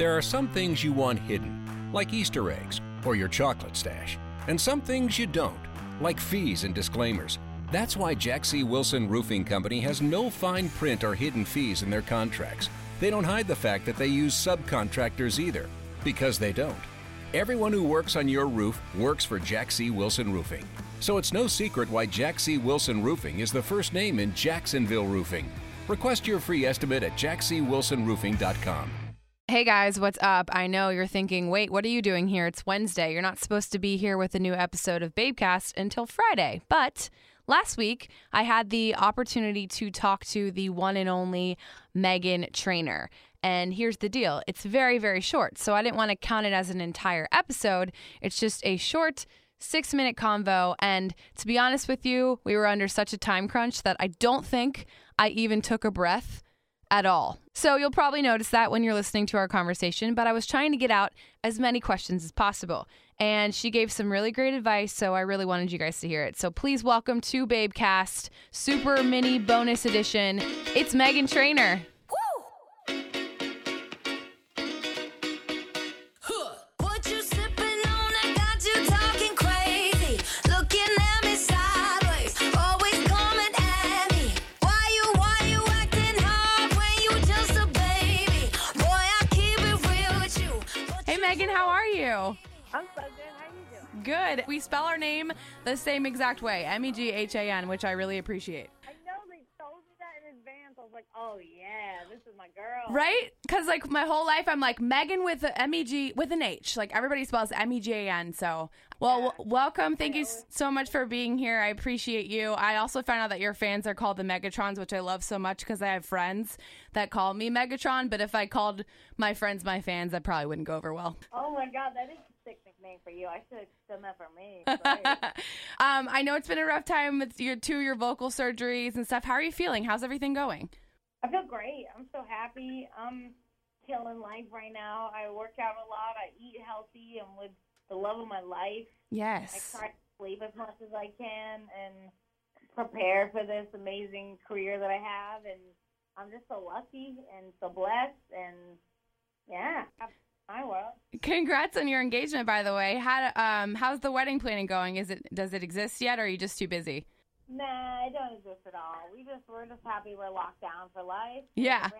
There are some things you want hidden, like Easter eggs or your chocolate stash, and some things you don't, like fees and disclaimers. That's why Jack C. Wilson Roofing Company has no fine print or hidden fees in their contracts. They don't hide the fact that they use subcontractors either, because they don't. Everyone who works on your roof works for Jack C. Wilson Roofing. So it's no secret why Jack C. Wilson Roofing is the first name in Jacksonville Roofing. Request your free estimate at jackcwilsonroofing.com. Hey guys, what's up? I know you're thinking, wait, what are you doing here? It's Wednesday. You're not supposed to be here with a new episode of Babecast until Friday. But last week, I had the opportunity to talk to the one and only Meghan Trainor. And here's the deal it's very, very short. So I didn't want to count it as an entire episode. It's just a short, six minute convo. And to be honest with you, we were under such a time crunch that I don't think I even took a breath at all. So you'll probably notice that when you're listening to our conversation, but I was trying to get out as many questions as possible. And she gave some really great advice, so I really wanted you guys to hear it. So please welcome to Babecast, super mini bonus edition. It's Meghan Trainor. Hey Meghan, how are you? I'm so good. How are you doing? Good. We spell our name the same exact way, M E G H A N, which I really appreciate. Like, oh yeah, this is my girl. Right? Because like my whole life, I'm like Megan with a M E G with an H. Like everybody spells M E G A N. So, well, w- welcome. Thank you so much for being here. I appreciate you. I also found out that your fans are called the Megatrons, which I love so much because I have friends that call me Megatron. But if I called my friends my fans, that probably wouldn't go over well. Oh my god, that is a sick nickname for you. I should have done that for me. Um, I know it's been a rough time with your two your vocal surgeries and stuff. How are you feeling? How's everything going? I feel great. I'm so happy. I'm killing life right now. I work out a lot. I eat healthy. I'm with the love of my life. Yes. I try to sleep as much as I can and prepare for this amazing career that I have. And I'm just so lucky and so blessed. And yeah, my world. Congrats on your engagement, by the way. How um how's the wedding planning going? Is it does it exist yet, or are you just too busy? Nah, it don't exist at all. We just we're just happy we're locked down for life. Yeah.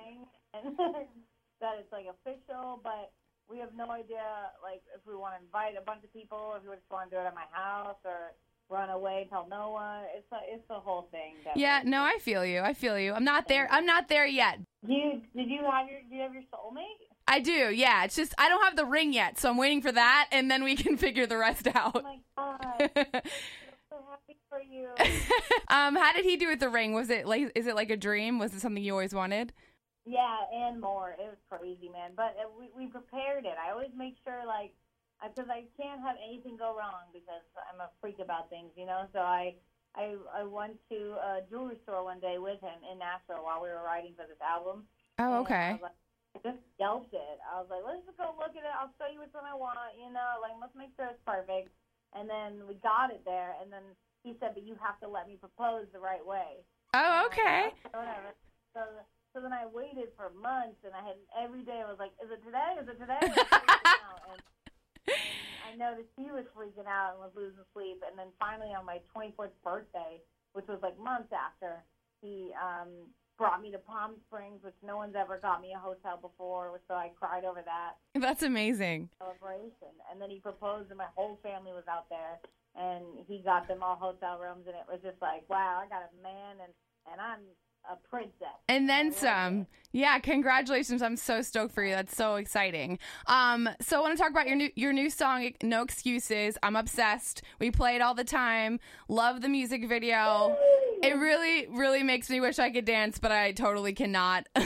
And that it's like official, but we have no idea like if we want to invite a bunch of people, if we just want to do it at my house or run away, and tell no one. It's a, it's the whole thing. That Yeah, no, I feel you. I feel you. I'm not there. I'm not there yet. You did you have your do you have your soulmate? I do. Yeah, it's just I don't have the ring yet, so I'm waiting for that, and then we can figure the rest oh out. Oh my god, happy for you. um, how did he do with the ring? Was it like is it like a dream? Was it something you always wanted? Yeah, and more. It was crazy, man. But uh, we we prepared it. I always make sure, like, because I can't have anything go wrong because I'm a freak about things, you know. So I I I went to a jewelry store one day with him in Nashville while we were writing for this album. Oh, I okay. was like, I just yelped it. I was like, let's just go look at it. I'll show you which one I want. You know, like let's make sure it's perfect. And then we got it there, and then he said, but you have to let me propose the right way. Oh, okay. Whatever. So, so then I waited for months, and I had every day. I was like, "Is it today? Is it today?" I was freaking out, and I noticed he was freaking out and was losing sleep. And then finally, on my 24th birthday, which was like months after, he um, brought me to Palm Springs, which no one's ever got me a hotel before. So I cried over that That's amazing. celebration. And then he proposed, and my whole family was out there, and he got them all hotel rooms, and it was just like, wow, I got a man, and and I'm a princess. And then some. Yeah, congratulations. I'm so stoked for you. That's so exciting. Um, so I want to talk about your new your new song, No Excuses. I'm obsessed. We play it all the time. Love the music video. It really, really makes me wish I could dance, but I totally cannot.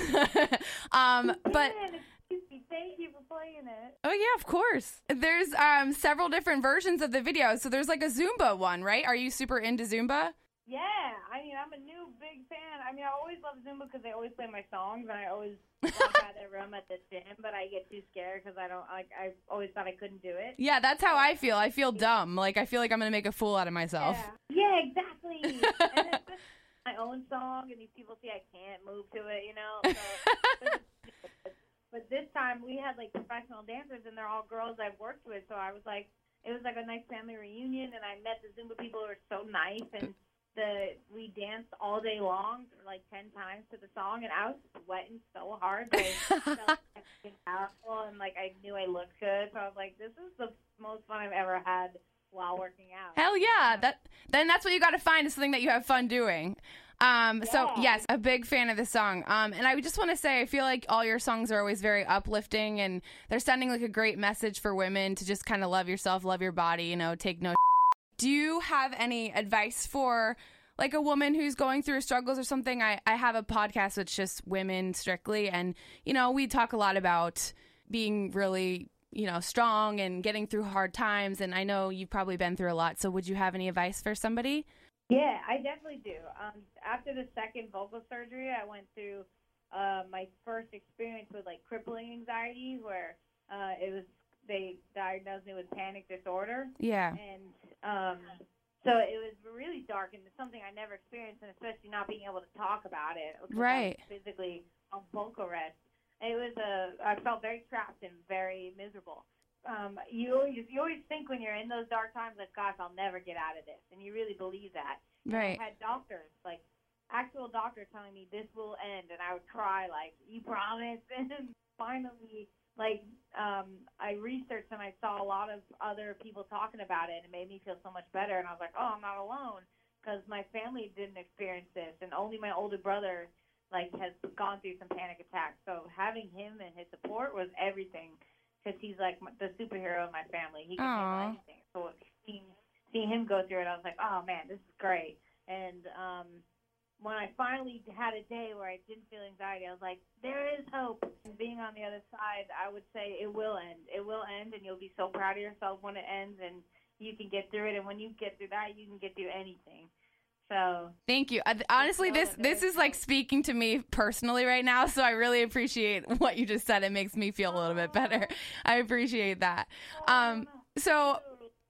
um, but Man, excuse me, thank you for playing it. oh yeah, of course. There's um several different versions of the video. So there's like a Zumba one, right? Are you super into Zumba? Yeah, I mean, I'm a new big fan. I mean, I always love Zumba because they always play my songs, and I always walk out of the room at the gym, but I get too scared because I don't like. I always thought I couldn't do it. Yeah, that's how I feel. I feel dumb. Like I feel like I'm gonna make a fool out of myself. Yeah, yeah exactly. and it's just my own song, and these people see I can't move to it, you know. So, But this time we had like professional dancers, and they're all girls I've worked with. So I was like, it was like a nice family reunion, and I met the Zumba people who were so nice, and the we danced all day long, like ten times to the song, and I was sweating so hard. I felt like I was powerful, and like I knew I looked good. So I was like, this is the most fun I've ever had while working out. Hell yeah. That then that's what you got to find is something that you have fun doing. Um, so yes, a big fan of the song. Um, and I just want to say, I feel like all your songs are always very uplifting, and they're sending like a great message for women to just kind of love yourself, love your body, you know, take no. Do you have any advice for like a woman who's going through struggles or something? I I have a podcast that's just women strictly, and you know, we talk a lot about being really you know strong and getting through hard times and i know you've probably been through a lot so would you have any advice for somebody Yeah, I definitely do. Um, after the second vocal surgery, I went through uh, my first experience with like crippling anxiety, where uh, it was they diagnosed me with panic disorder, yeah and um, so it was really dark and it's something I never experienced, and especially not being able to talk about it, because I was Right. physically on vocal rest. It was a I felt very trapped and very miserable um, you always you always think when you're in those dark times like, gosh, I'll never get out of this, and you really believe that. Right I had doctors like actual doctors telling me this will end, and I would cry like, you promise. And finally, like um, I researched and I saw a lot of other people talking about it, and it made me feel so much better. And I was like, oh, I'm not alone because my family didn't experience this, and only my older brother like has gone through some panic attacks. So having him and his support was everything because he's like the superhero of my family. He can Aw. handle anything. So seeing seeing him go through it, I was like, oh man, this is great. And um, when I finally had a day where I didn't feel anxiety, I was like, there is hope. And being on the other side, I would say it will end. It will end, and you'll be so proud of yourself when it ends, and you can get through it. And when you get through that, you can get through anything. So thank you. Honestly this this is like speaking to me personally right now so i really appreciate what you just said. It makes me feel a little bit better. I appreciate that. Um so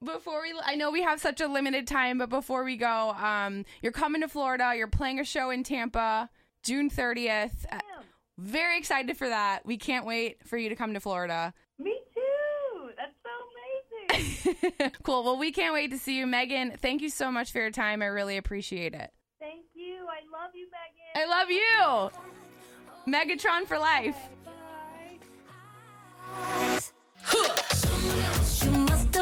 before we i know we have such a limited time but before we go um you're coming to florida. You're playing a show in tampa june 30th Uh, very excited for that. We can't wait for you to come to florida me too. That's so amazing. cool. Well, we can't wait to see you, Meghan. Thank you so much for your time. I really appreciate it. Thank you. I love you, Meghan. I love you. Megatron for life. You must